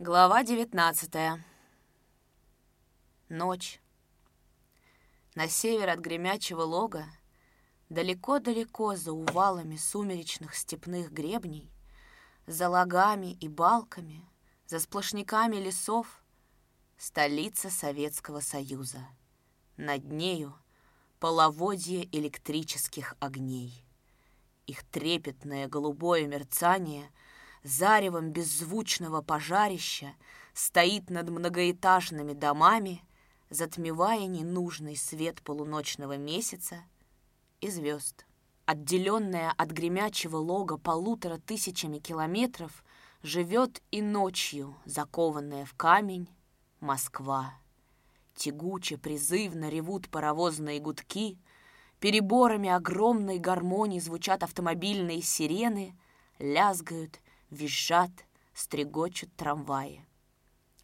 Глава девятнадцатая. Ночь. На север от гремячего лога, далеко-далеко за увалами сумеречных степных гребней, за лагами и балками, за сплошняками лесов, столица Советского Союза. Над нею половодье электрических огней. Их трепетное голубое мерцание заревом беззвучного пожарища стоит над многоэтажными домами — затмевая ненужный свет полуночного месяца и звезд. Отделенная от гремячего лога полутора тысячами километров, живет и ночью, закованная в камень, Москва. Тягуче, призывно ревут паровозные гудки, переборами огромной гармонии звучат автомобильные сирены, лязгают, визжат, стрекочут трамваи.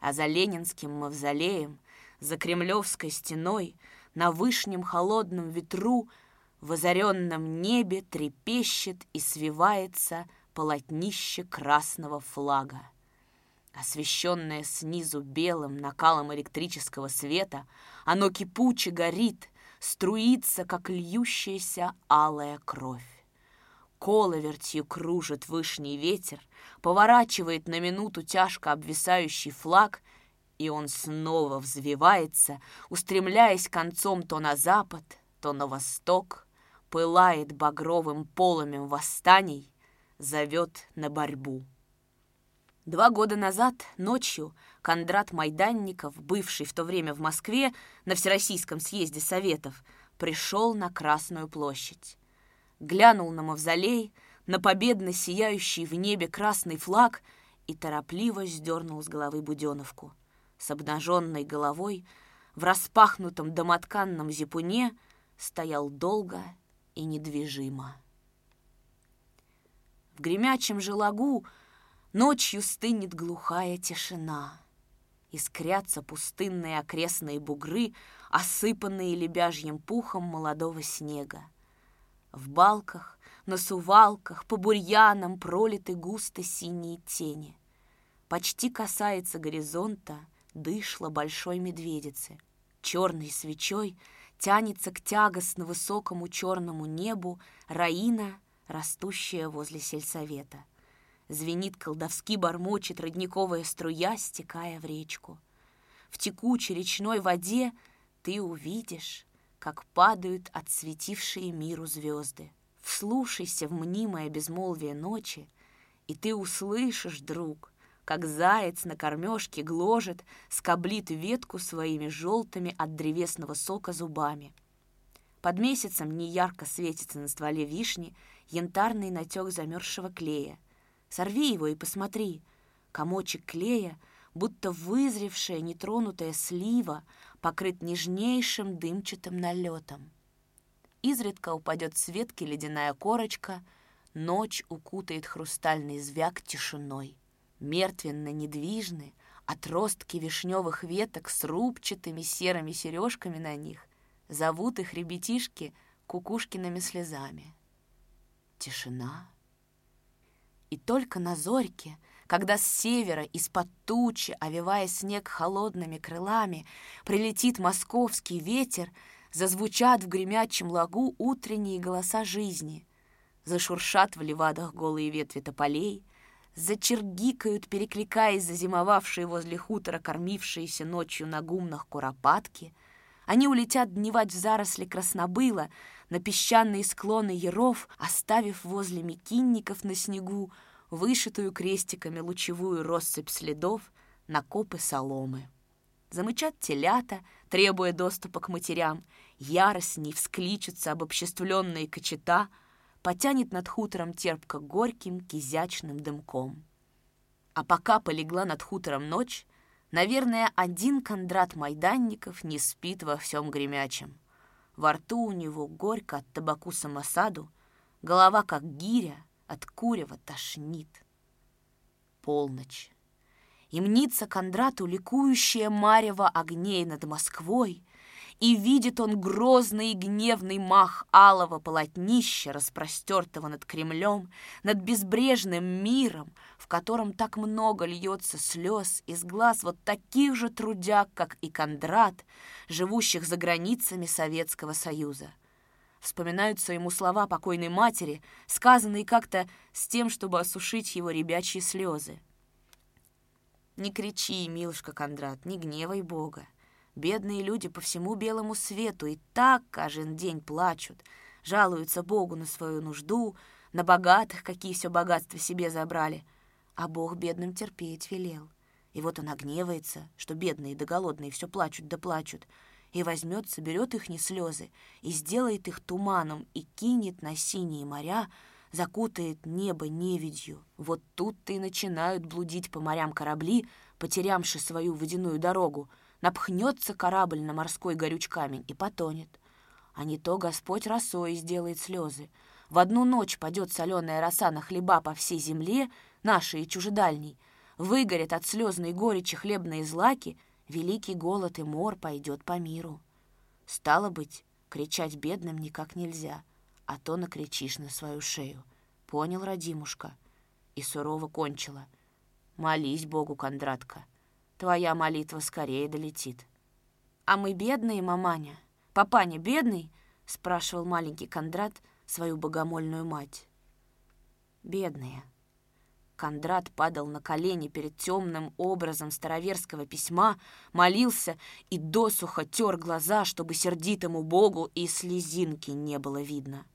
А за Ленинским мавзолеем за Кремлевской стеной, на вышнем холодном ветру, в озаренном небе трепещет и свивается полотнище красного флага. Освещенное снизу белым накалом электрического света, оно кипуче горит, струится, как льющаяся алая кровь. Коловертью кружит вышний ветер, поворачивает на минуту тяжко обвисающий флаг — и он снова взвивается, устремляясь концом то на запад, то на восток, пылает багровым полымем восстаний, зовет на борьбу. Два года назад, ночью, Кондрат Майданников, бывший в то время в Москве на Всероссийском съезде Советов, пришел на Красную площадь. Глянул на мавзолей, на победно сияющий в небе красный флаг и торопливо сдернул с головы буденовку с обнаженной головой в распахнутом домотканном зипуне стоял долго и недвижимо. В гремячем же лагу ночью стынет глухая тишина. Искрятся пустынные окрестные бугры, осыпанные лебяжьим пухом молодого снега. В балках, на сувалках, по бурьянам пролиты густо синие тени. Почти касается горизонта — дышло большой медведицы. Черной свечой тянется к тягостно высокому черному небу Раина, растущая возле сельсовета. Звенит колдовски бормочет родниковая струя, стекая в речку. В текучей речной воде ты увидишь, как падают отсветившие миру звезды. Вслушайся в мнимое безмолвие ночи, и ты услышишь, друг, как заяц на кормежке гложет, скоблит ветку своими желтыми от древесного сока зубами. Под месяцем неярко светится на стволе вишни янтарный натек замерзшего клея. Сорви его и посмотри. Комочек клея, будто вызревшая нетронутая слива, покрыт нежнейшим дымчатым налетом. Изредка упадет с ветки ледяная корочка, ночь укутает хрустальный звяк тишиной мертвенно-недвижны, отростки вишневых веток с рубчатыми серыми сережками на них, зовут их ребятишки кукушкиными слезами. Тишина. И только на зорьке, когда с севера из-под тучи, овивая снег холодными крылами, прилетит московский ветер, зазвучат в гремячем лагу утренние голоса жизни, зашуршат в левадах голые ветви тополей, зачергикают, перекликаясь зазимовавшие возле хутора, кормившиеся ночью на гумнах куропатки. Они улетят дневать в заросли краснобыла, на песчаные склоны яров, оставив возле мекинников на снегу вышитую крестиками лучевую россыпь следов на копы соломы. Замычат телята, требуя доступа к матерям, яростней вскличутся обобществленные кочета — потянет над хутором терпко горьким кизячным дымком. А пока полегла над хутором ночь, наверное, один Кондрат Майданников не спит во всем гремячем. Во рту у него горько от табаку самосаду, голова как гиря, от курева тошнит. Полночь. И мнится Кондрату ликующая марево огней над Москвой, и видит он грозный и гневный мах алого полотнища, распростертого над Кремлем, над безбрежным миром, в котором так много льется слез из глаз вот таких же трудяг, как и Кондрат, живущих за границами Советского Союза. Вспоминаются ему слова покойной матери, сказанные как-то с тем, чтобы осушить его ребячьи слезы. «Не кричи, милушка Кондрат, не гневай Бога. Бедные люди по всему белому свету и так каждый день плачут, жалуются Богу на свою нужду, на богатых, какие все богатства себе забрали. А Бог бедным терпеть велел. И вот он огневается, что бедные да голодные все плачут да плачут, и возьмет, соберет их не слезы, и сделает их туманом, и кинет на синие моря, закутает небо невидью. Вот тут-то и начинают блудить по морям корабли, потерявши свою водяную дорогу. Напхнется корабль на морской горюч камень и потонет. А не то Господь росой сделает слезы. В одну ночь падет соленая роса на хлеба по всей земле, нашей и чужедальней, выгорят от слезной горечи хлебные злаки — великий голод и мор пойдет по миру. Стало быть, кричать бедным никак нельзя, а то накричишь на свою шею. Понял, родимушка? И сурово кончила. Молись Богу, Кондратка. Твоя молитва скорее долетит. А мы бедные, маманя? Папаня бедный? Спрашивал маленький Кондрат свою богомольную мать. Бедные, Кондрат падал на колени перед темным образом староверского письма, молился и досуха тер глаза, чтобы сердитому богу и слезинки не было видно.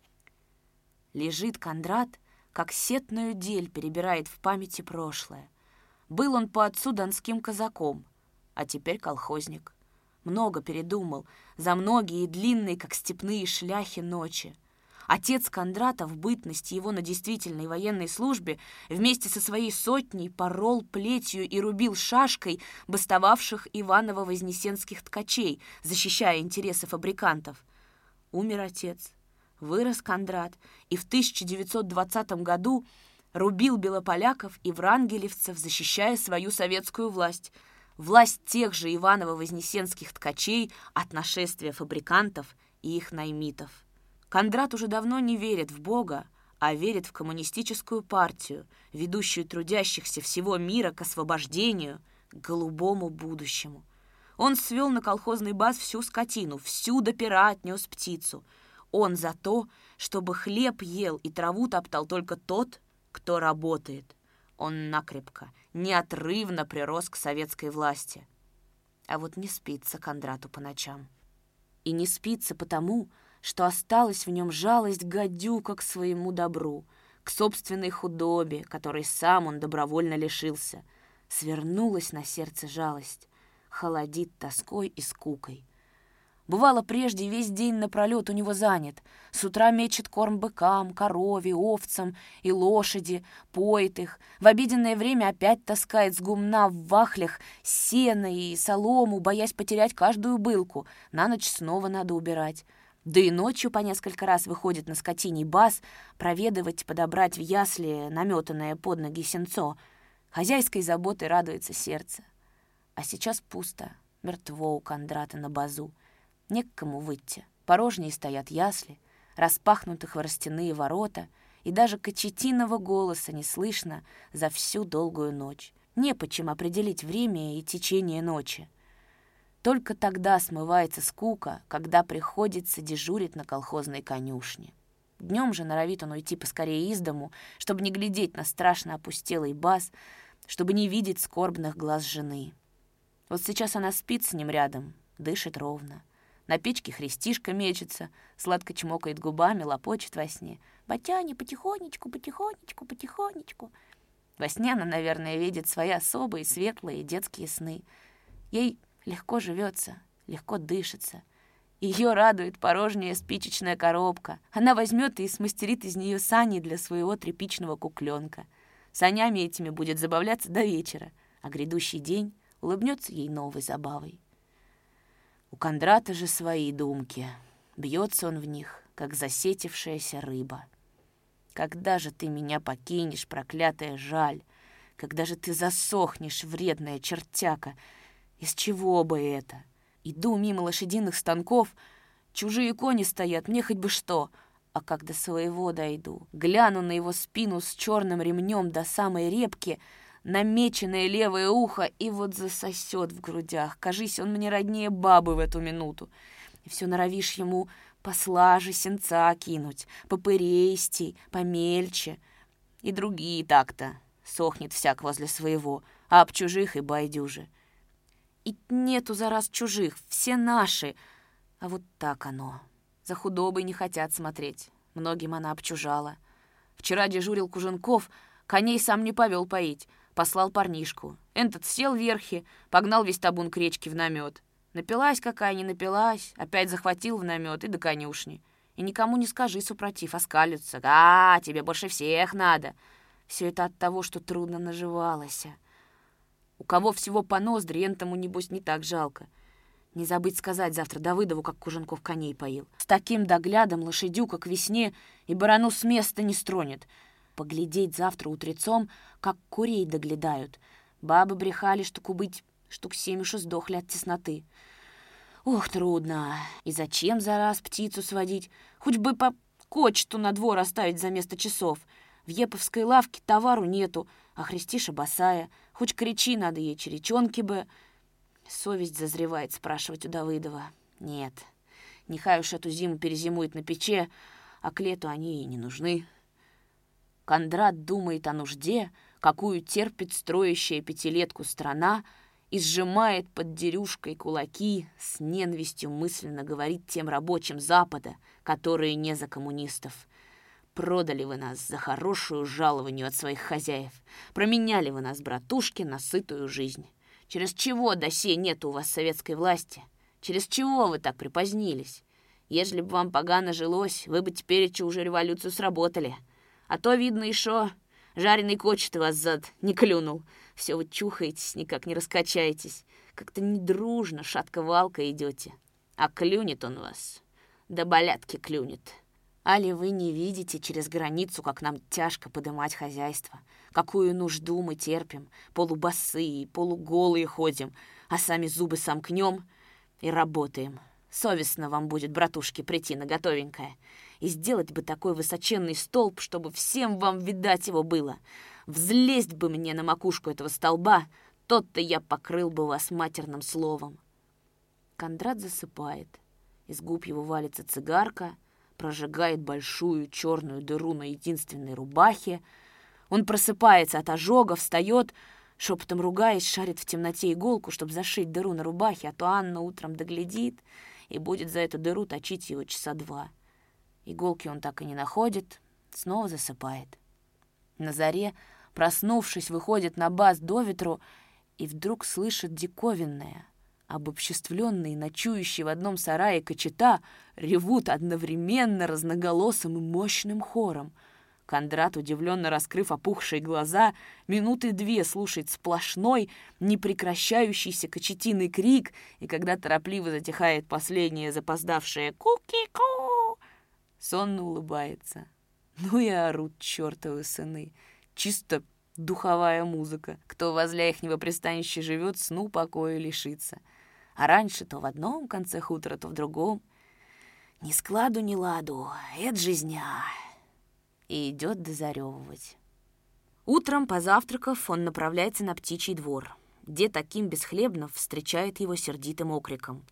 Лежит Кондрат, как сетную дель перебирает в памяти прошлое. Был он по отцу донским казаком, а теперь колхозник. Много передумал, за многие длинные, как степные шляхи, ночи — Отец Кондрата в бытности его на действительной военной службе вместе со своей сотней порол плетью и рубил шашкой бастовавших Иваново-Вознесенских ткачей, защищая интересы фабрикантов. Умер отец, вырос Кондрат, и в 1920 году рубил белополяков и врангелевцев, защищая свою советскую власть. Власть тех же Иваново-Вознесенских ткачей от нашествия фабрикантов и их наймитов. Кондрат уже давно не верит в Бога, а верит в коммунистическую партию, ведущую трудящихся всего мира к освобождению, к голубому будущему. Он свел на колхозный баз всю скотину, всю до пера отнес птицу. Он за то, чтобы хлеб ел и траву топтал только тот, кто работает. Он накрепко, неотрывно прирос к советской власти. А вот не спится Кондрату по ночам. И не спится потому, что осталась в нем жалость гадюка к своему добру, к собственной худобе, которой сам он добровольно лишился. Свернулась на сердце жалость, холодит тоской и скукой. Бывало, прежде весь день напролет у него занят. С утра мечет корм быкам, корове, овцам и лошади, поет их. В обеденное время опять таскает с гумна в вахлях сено и солому, боясь потерять каждую былку. На ночь снова надо убирать. Да и ночью по несколько раз выходит на скотиний бас проведывать, подобрать в ясли наметанное под ноги сенцо. Хозяйской заботой радуется сердце. А сейчас пусто, мертво у Кондрата на базу. Не к кому выйти. Порожние стоят ясли, распахнуты хворостяные ворота, и даже кочетиного голоса не слышно за всю долгую ночь. Не почем определить время и течение ночи. Только тогда смывается скука, когда приходится дежурить на колхозной конюшне. Днем же норовит он уйти поскорее из дому, чтобы не глядеть на страшно опустелый баз, чтобы не видеть скорбных глаз жены. Вот сейчас она спит с ним рядом, дышит ровно. На печке христишка мечется, сладко чмокает губами, лопочет во сне. «Батяня, потихонечку, потихонечку, потихонечку». Во сне она, наверное, видит свои особые, светлые детские сны. Ей Легко живется, легко дышится. Ее радует порожняя спичечная коробка. Она возьмет и смастерит из нее сани для своего тряпичного кукленка. Санями этими будет забавляться до вечера, а грядущий день улыбнется ей новой забавой. У Кондрата же свои думки. Бьется он в них, как засетившаяся рыба. Когда же ты меня покинешь, проклятая жаль? Когда же ты засохнешь, вредная чертяка? Из чего бы это? Иду мимо лошадиных станков, чужие кони стоят, мне хоть бы что. А как до своего дойду, гляну на его спину с черным ремнем до самой репки, намеченное левое ухо, и вот засосет в грудях. Кажись, он мне роднее бабы в эту минуту. И все норовишь ему послаже сенца кинуть, попырейстей, помельче. И другие так-то. Сохнет всяк возле своего, а об чужих и байдюжи. И нету за раз чужих, все наши. А вот так оно. За худобой не хотят смотреть. Многим она обчужала. Вчера дежурил Куженков, коней сам не повел поить. Послал парнишку. Этот сел верхи, погнал весь табун к речке в намет. Напилась какая, не напилась, опять захватил в намет и до конюшни. И никому не скажи, супротив, оскалятся. «А, тебе больше всех надо!» Все это от того, что трудно наживалось. У кого всего по ноздри, энтому, небось, не так жалко. Не забыть сказать завтра Давыдову, как Куженков коней поил. С таким доглядом лошадюка к весне и барану с места не стронет. Поглядеть завтра утрецом, как курей доглядают. Бабы брехали, что кубыть штук семь уж сдохли от тесноты. Ох, трудно. И зачем за раз птицу сводить? Хоть бы по кочету на двор оставить за место часов. В еповской лавке товару нету, а Христиша босая. Хоть кричи, надо ей черечонки бы... Совесть зазревает спрашивать у Давыдова. Нет, нехай уж эту зиму перезимует на пече, а к лету они ей не нужны. Кондрат думает о нужде, какую терпит строящая пятилетку страна, и сжимает под дерюшкой кулаки, с ненавистью мысленно говорит тем рабочим Запада, которые не за коммунистов. Продали вы нас за хорошую жалованию от своих хозяев, променяли вы нас, братушки, на сытую жизнь. Через чего до сей нет у вас советской власти? Через чего вы так припозднились? Ежели бы вам погано жилось, вы бы теперь уже революцию сработали. А то, видно, еще жареный кочет вас зад не клюнул. Все вы чухаетесь, никак не раскачаетесь. Как-то недружно, шатко-валко идете. А клюнет он вас. Да болятки клюнет. Али вы не видите через границу, как нам тяжко подымать хозяйство, какую нужду мы терпим, полубосые, полуголые ходим, а сами зубы сомкнем и работаем. Совестно вам будет, братушки, прийти на готовенькое. И сделать бы такой высоченный столб, чтобы всем вам видать его было. Взлезть бы мне на макушку этого столба, тот-то я покрыл бы вас матерным словом. Кондрат засыпает. Из губ его валится цигарка — прожигает большую черную дыру на единственной рубахе. Он просыпается от ожога, встает, шепотом ругаясь, шарит в темноте иголку, чтобы зашить дыру на рубахе, а то Анна утром доглядит и будет за эту дыру точить его часа два. Иголки он так и не находит, снова засыпает. На заре, проснувшись, выходит на баз до ветру и вдруг слышит диковинное — Обобществленные, ночующие в одном сарае кочета, ревут одновременно разноголосым и мощным хором. Кондрат, удивленно раскрыв опухшие глаза, минуты две слушает сплошной, непрекращающийся кочетиный крик, и когда торопливо затихает последнее запоздавшее «ку-ки-ку», сонно улыбается. Ну и орут чертовы сыны. Чисто духовая музыка. Кто возле ихнего пристанища живет, сну покоя лишится а раньше то в одном конце хутора, то в другом. Ни складу, ни ладу, это жизня. И идет дозаревывать. Утром, позавтракав, он направляется на птичий двор, где таким бесхлебнов встречает его сердитым окриком.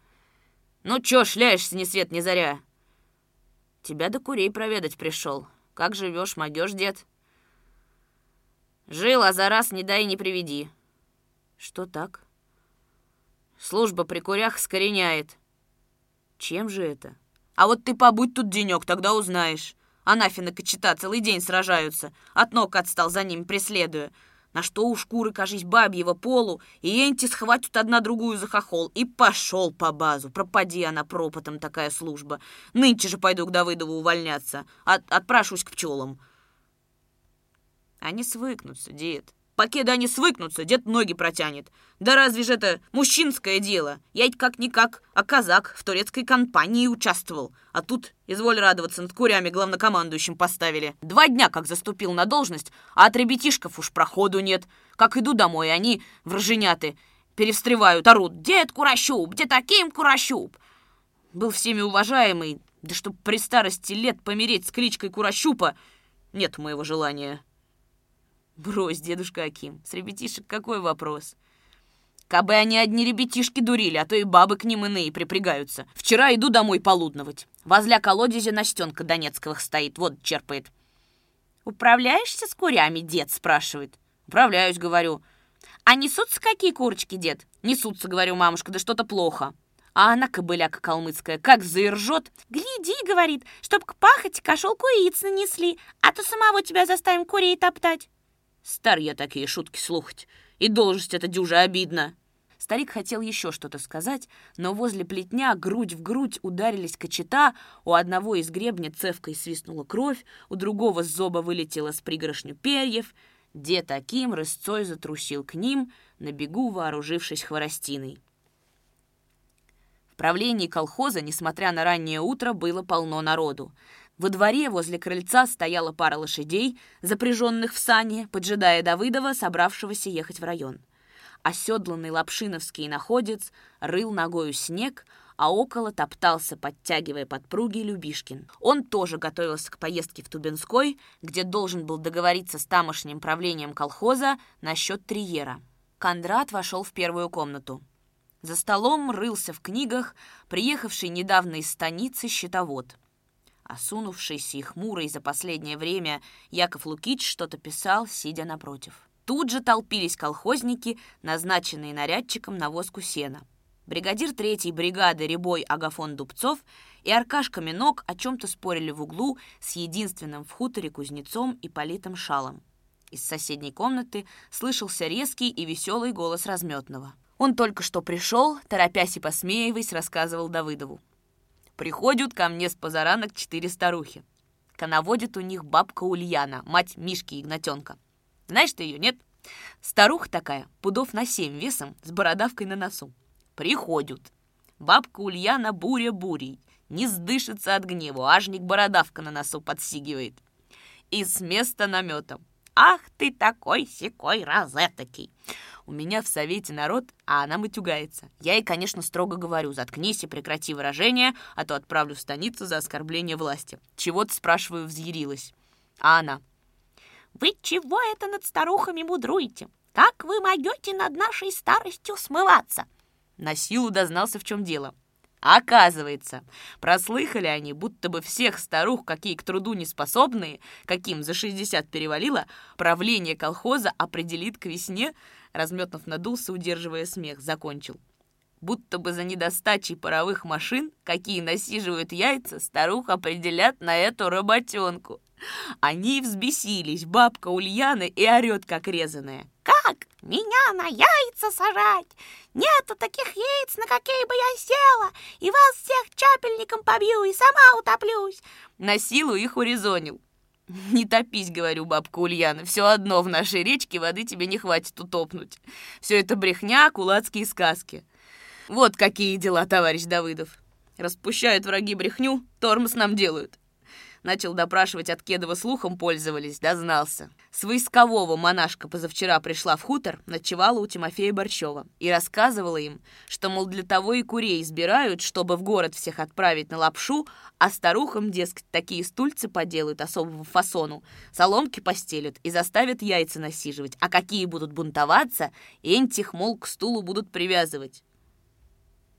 «Ну чё шляешься ни свет ни заря?» «Тебя до курей проведать пришел. Как живешь, могешь, дед?» «Жил, а за раз не дай не приведи». «Что так?» Служба при курях скореняет. Чем же это? А вот ты побудь тут денек, тогда узнаешь. Анафина кочета целый день сражаются. От ног отстал за ним, преследуя. На что у шкуры, кажись, бабьего полу, и энти схватят одна другую за хохол. И пошел по базу. Пропади она пропотом, такая служба. Нынче же пойду к Давыдову увольняться. От, отпрашусь к пчелам. Они свыкнутся, дед. Покеда они свыкнутся, дед ноги протянет. Да разве же это мужчинское дело? Я ведь как-никак, а казак в турецкой компании участвовал. А тут, изволь радоваться, над курями главнокомандующим поставили. Два дня как заступил на должность, а от ребятишков уж проходу нет. Как иду домой, они, враженяты, перевстревают, орут. Дед Курощуп, где таким Курощуп? Был всеми уважаемый, да чтоб при старости лет помереть с кличкой Курощупа, нет моего желания. Брось, дедушка Аким, с ребятишек какой вопрос? Кабы они одни ребятишки дурили, а то и бабы к ним иные припрягаются. Вчера иду домой полудновать. Возле колодезя Настенка Донецковых стоит, вот черпает. «Управляешься с курями, дед?» спрашивает. «Управляюсь», говорю. «А несутся какие курочки, дед?» «Несутся», говорю, мамушка, да что-то плохо. А она, кобыляка калмыцкая, как заиржет. «Гляди», — говорит, — «чтоб к пахоте кошелку яиц нанесли, а то самого тебя заставим курей топтать». Стар я такие шутки слухать, и должность эта дюжа обидна. Старик хотел еще что-то сказать, но возле плетня грудь в грудь ударились кочета, у одного из гребня цевкой свистнула кровь, у другого с зоба вылетела с пригоршню перьев. Дед таким рысцой затрусил к ним, на бегу вооружившись хворостиной. В правлении колхоза, несмотря на раннее утро, было полно народу. Во дворе возле крыльца стояла пара лошадей, запряженных в сани, поджидая Давыдова, собравшегося ехать в район оседланный лапшиновский находец рыл ногою снег, а около топтался, подтягивая подпруги, Любишкин. Он тоже готовился к поездке в Тубинской, где должен был договориться с тамошним правлением колхоза насчет триера. Кондрат вошел в первую комнату. За столом рылся в книгах приехавший недавно из станицы счетовод. Осунувшийся и хмурый за последнее время Яков Лукич что-то писал, сидя напротив. Тут же толпились колхозники, назначенные нарядчиком на воску сена. Бригадир третьей бригады Рябой Агафон Дубцов и Аркашка Минок о чем-то спорили в углу с единственным в хуторе кузнецом и политым шалом. Из соседней комнаты слышался резкий и веселый голос разметного. Он только что пришел, торопясь и посмеиваясь, рассказывал Давыдову. «Приходят ко мне с позаранок четыре старухи. Коноводит у них бабка Ульяна, мать Мишки Игнатенка. Знаешь ты ее, нет? Старуха такая, пудов на семь весом, с бородавкой на носу. Приходят. Бабка Ульяна буря бурей. Не сдышится от гнева, ажник бородавка на носу подсигивает. И с места наметом. Ах ты такой секой розетокий. У меня в совете народ, а она матюгается. Я ей, конечно, строго говорю, заткнись и прекрати выражение, а то отправлю в станицу за оскорбление власти. Чего-то, спрашиваю, взъярилась. А она, вы чего это над старухами мудруете? Как вы могете над нашей старостью смываться?» На силу дознался, в чем дело. Оказывается, прослыхали они, будто бы всех старух, какие к труду не способные, каким за 60 перевалило, правление колхоза определит к весне, разметнув надулся, удерживая смех, закончил. Будто бы за недостачей паровых машин, какие насиживают яйца, старух определят на эту работенку. Они взбесились, бабка Ульяны и орет, как резаная. «Как? Меня на яйца сажать? Нету таких яиц, на какие бы я села, и вас всех чапельником побью и сама утоплюсь!» На силу их урезонил. «Не топись, — говорю, бабка Ульяна, — все одно в нашей речке воды тебе не хватит утопнуть. Все это брехня, кулацкие сказки. Вот какие дела, товарищ Давыдов. Распущают враги брехню, тормоз нам делают. Начал допрашивать от Кедова слухом пользовались, дознался. С войскового монашка позавчера пришла в хутор, ночевала у Тимофея Борщева и рассказывала им, что, мол, для того и курей избирают, чтобы в город всех отправить на лапшу, а старухам, дескать, такие стульцы поделают особого фасону, соломки постелят и заставят яйца насиживать, а какие будут бунтоваться, энтих, мол, к стулу будут привязывать.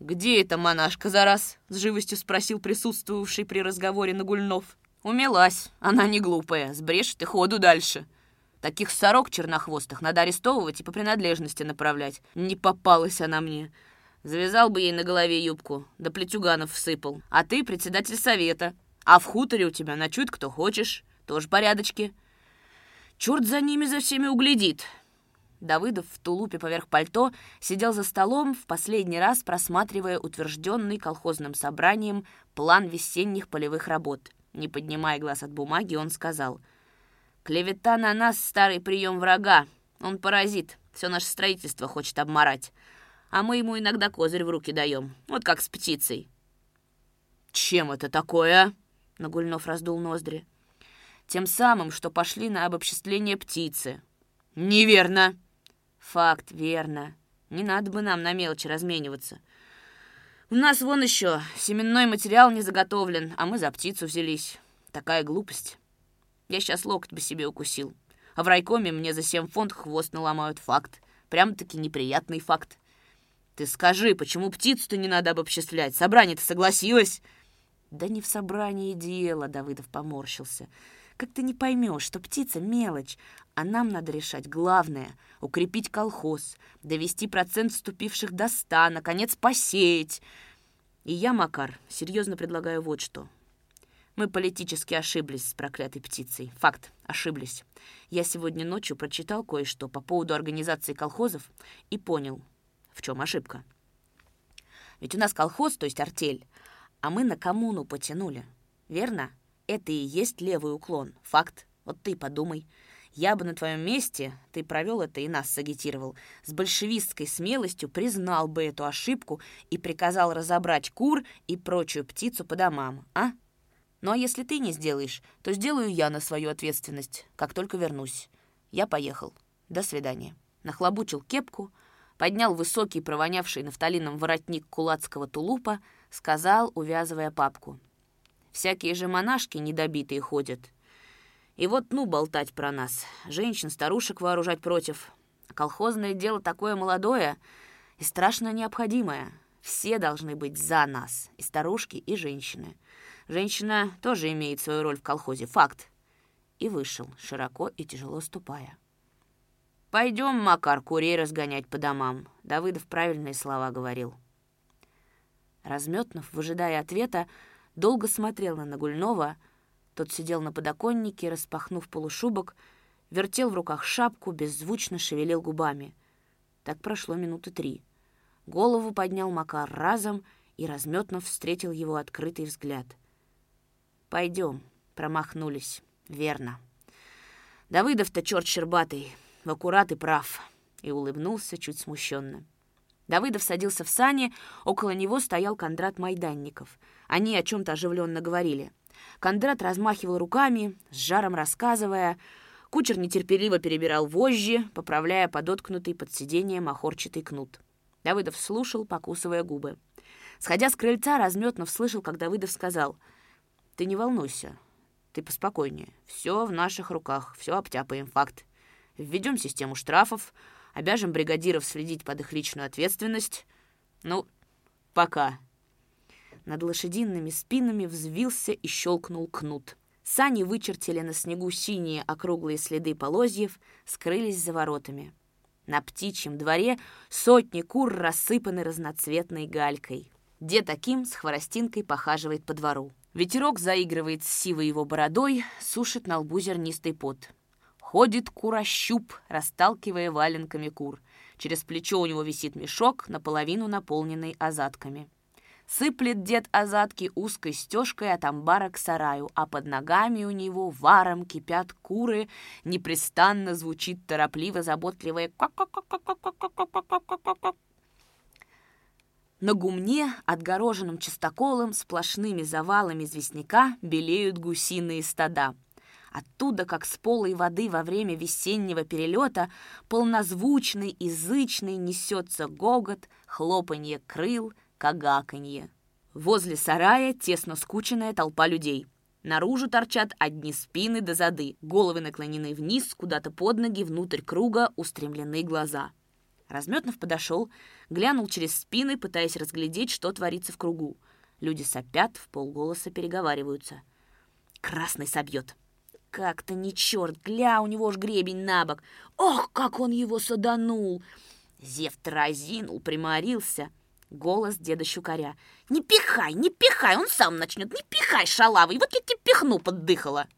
«Где эта монашка за раз?» — с живостью спросил присутствовавший при разговоре Нагульнов. Умелась, она не глупая, сбрешет и ходу дальше. Таких сорок чернохвостых надо арестовывать и по принадлежности направлять. Не попалась она мне. Завязал бы ей на голове юбку, да плетюганов всыпал. А ты председатель совета. А в хуторе у тебя ночует кто хочешь. Тоже порядочки. Черт за ними за всеми углядит. Давыдов в тулупе поверх пальто сидел за столом, в последний раз просматривая утвержденный колхозным собранием план весенних полевых работ — не поднимая глаз от бумаги, он сказал. «Клевета на нас — старый прием врага. Он паразит, все наше строительство хочет обморать. А мы ему иногда козырь в руки даем, вот как с птицей». «Чем это такое?» — Нагульнов раздул ноздри. «Тем самым, что пошли на обобществление птицы». «Неверно!» «Факт, верно. Не надо бы нам на мелочи размениваться. У нас вон еще семенной материал не заготовлен, а мы за птицу взялись. Такая глупость. Я сейчас локоть бы себе укусил. А в райкоме мне за семь фонд хвост наломают. Факт. Прям-таки неприятный факт. Ты скажи, почему птицу-то не надо обобществлять? Собрание-то согласилось. Да не в собрании дело, Давыдов поморщился. Как ты не поймешь, что птица — мелочь, а нам надо решать главное — укрепить колхоз, довести процент вступивших до ста, наконец посеять. И я, Макар, серьезно предлагаю вот что. Мы политически ошиблись с проклятой птицей. Факт, ошиблись. Я сегодня ночью прочитал кое-что по поводу организации колхозов и понял, в чем ошибка. Ведь у нас колхоз, то есть артель, а мы на коммуну потянули. Верно? Это и есть левый уклон. Факт. Вот ты подумай. Я бы на твоем месте, ты провел это и нас сагитировал, с большевистской смелостью признал бы эту ошибку и приказал разобрать кур и прочую птицу по домам, а? Ну а если ты не сделаешь, то сделаю я на свою ответственность, как только вернусь. Я поехал. До свидания. Нахлобучил кепку, поднял высокий, провонявший нафталином воротник кулацкого тулупа, сказал, увязывая папку — Всякие же монашки недобитые ходят. И вот, ну, болтать про нас. Женщин, старушек вооружать против. Колхозное дело такое молодое и страшно необходимое. Все должны быть за нас, и старушки, и женщины. Женщина тоже имеет свою роль в колхозе, факт. И вышел, широко и тяжело ступая. «Пойдем, Макар, курей разгонять по домам», — Давыдов правильные слова говорил. Разметнув, выжидая ответа, долго смотрел на Нагульнова. Тот сидел на подоконнике, распахнув полушубок, вертел в руках шапку, беззвучно шевелил губами. Так прошло минуты три. Голову поднял Макар разом, и Разметнов встретил его открытый взгляд. «Пойдем», — промахнулись. «Верно». «Давыдов-то черт щербатый, в аккурат и прав», — и улыбнулся чуть смущенно. Давыдов садился в сани, около него стоял Кондрат Майданников. Они о чем-то оживленно говорили. Кондрат размахивал руками, с жаром рассказывая. Кучер нетерпеливо перебирал вожжи, поправляя подоткнутый под сиденьем охорчатый кнут. Давыдов слушал, покусывая губы. Сходя с крыльца, Разметнов слышал, как Давыдов сказал, «Ты не волнуйся, ты поспокойнее. Все в наших руках, все обтяпаем, факт. Введем систему штрафов, обяжем бригадиров следить под их личную ответственность. Ну, пока». Над лошадиными спинами взвился и щелкнул кнут. Сани вычертили на снегу синие округлые следы полозьев, скрылись за воротами. На птичьем дворе сотни кур рассыпаны разноцветной галькой. Дед Аким с хворостинкой похаживает по двору. Ветерок заигрывает с сивой его бородой, сушит на лбу зернистый пот. Ходит курощуп, расталкивая валенками кур. Через плечо у него висит мешок, наполовину наполненный азатками. Сыплет дед азатки узкой стежкой от амбара к сараю, а под ногами у него варом кипят куры, непрестанно звучит торопливо заботливое На гумне, отгороженном чистоколом, сплошными завалами известняка белеют гусиные стада. Оттуда, как с полой воды во время весеннего перелета, полнозвучный, язычный несется гогот, хлопанье крыл, кагаканье. Возле сарая тесно скученная толпа людей. Наружу торчат одни спины до зады, головы наклонены вниз, куда-то под ноги, внутрь круга устремлены глаза. Разметнов подошел, глянул через спины, пытаясь разглядеть, что творится в кругу. Люди сопят, в полголоса переговариваются. «Красный собьет!» Как-то не черт, гля, у него ж гребень на бок. Ох, как он его саданул! Зев разинул, приморился. Голос деда Щукаря. «Не пихай, не пихай, он сам начнет, не пихай, шалавый, вот я тебе пихну, поддыхала!»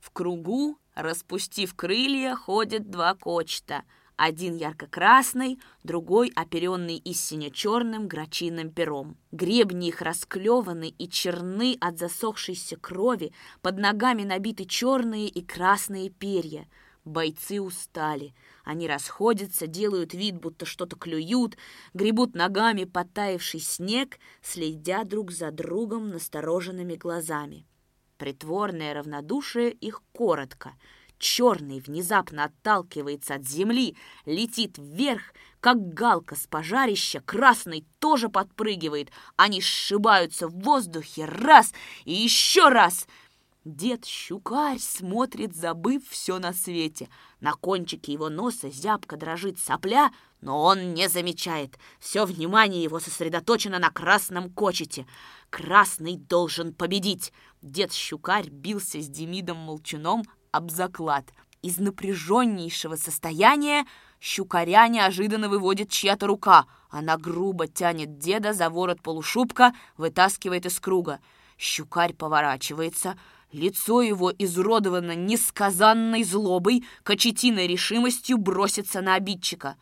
В кругу, распустив крылья, ходят два кочета. Один ярко-красный, другой оперенный и сине-черным грачиным пером. Гребни их расклеваны и черны от засохшейся крови, под ногами набиты черные и красные перья. Бойцы устали. Они расходятся, делают вид, будто что-то клюют, гребут ногами потаявший снег, следя друг за другом настороженными глазами. Притворное равнодушие их коротко — Черный внезапно отталкивается от земли, летит вверх, как галка с пожарища, красный тоже подпрыгивает. Они сшибаются в воздухе раз и еще раз. Дед Щукарь смотрит, забыв все на свете. На кончике его носа зябко дрожит сопля, но он не замечает. Все внимание его сосредоточено на красном кочете. Красный должен победить. Дед Щукарь бился с Демидом Молчуном об заклад. Из напряженнейшего состояния щукаря неожиданно выводит чья-то рука. Она грубо тянет деда за ворот полушубка, вытаскивает из круга. Щукарь поворачивается, лицо его изуродовано несказанной злобой, кочетиной решимостью бросится на обидчика.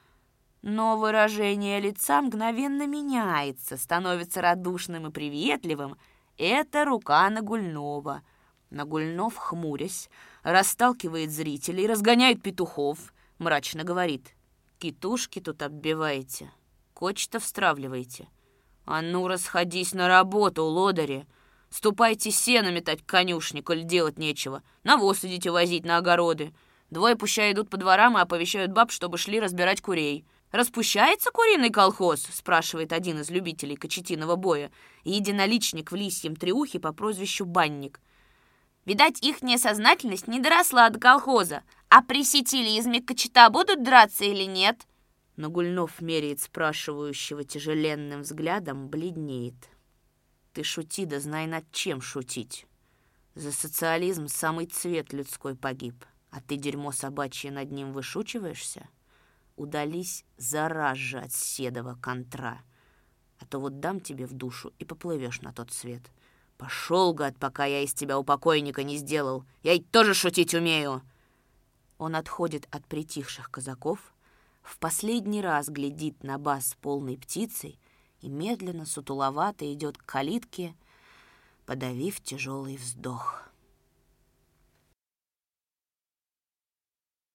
Но выражение лица мгновенно меняется, становится радушным и приветливым. Это рука Нагульнова. Нагульнов, хмурясь, расталкивает зрителей, разгоняет петухов, мрачно говорит. «Китушки тут оббиваете, коч-то встравливаете. А ну, расходись на работу, лодыри! Ступайте сено метать к конюшне, коль делать нечего. Навоз идите возить на огороды. Двое пущай идут по дворам и оповещают баб, чтобы шли разбирать курей. «Распущается куриный колхоз?» — спрашивает один из любителей кочетиного боя. Единоличник в лисьем триухе по прозвищу Банник — Видать, их несознательность не доросла до колхоза. А присетили из Меккачета будут драться или нет? Но Гульнов меряет спрашивающего тяжеленным взглядом, бледнеет. Ты шути, да знай над чем шутить. За социализм самый цвет людской погиб, а ты дерьмо собачье над ним вышучиваешься? Удались зараз же от седого контра, а то вот дам тебе в душу и поплывешь на тот свет — «Пошел, гад, пока я из тебя упокойника не сделал. Я ведь тоже шутить умею!» Он отходит от притихших казаков, в последний раз глядит на бас полной птицей и медленно, сутуловато идет к калитке, подавив тяжелый вздох.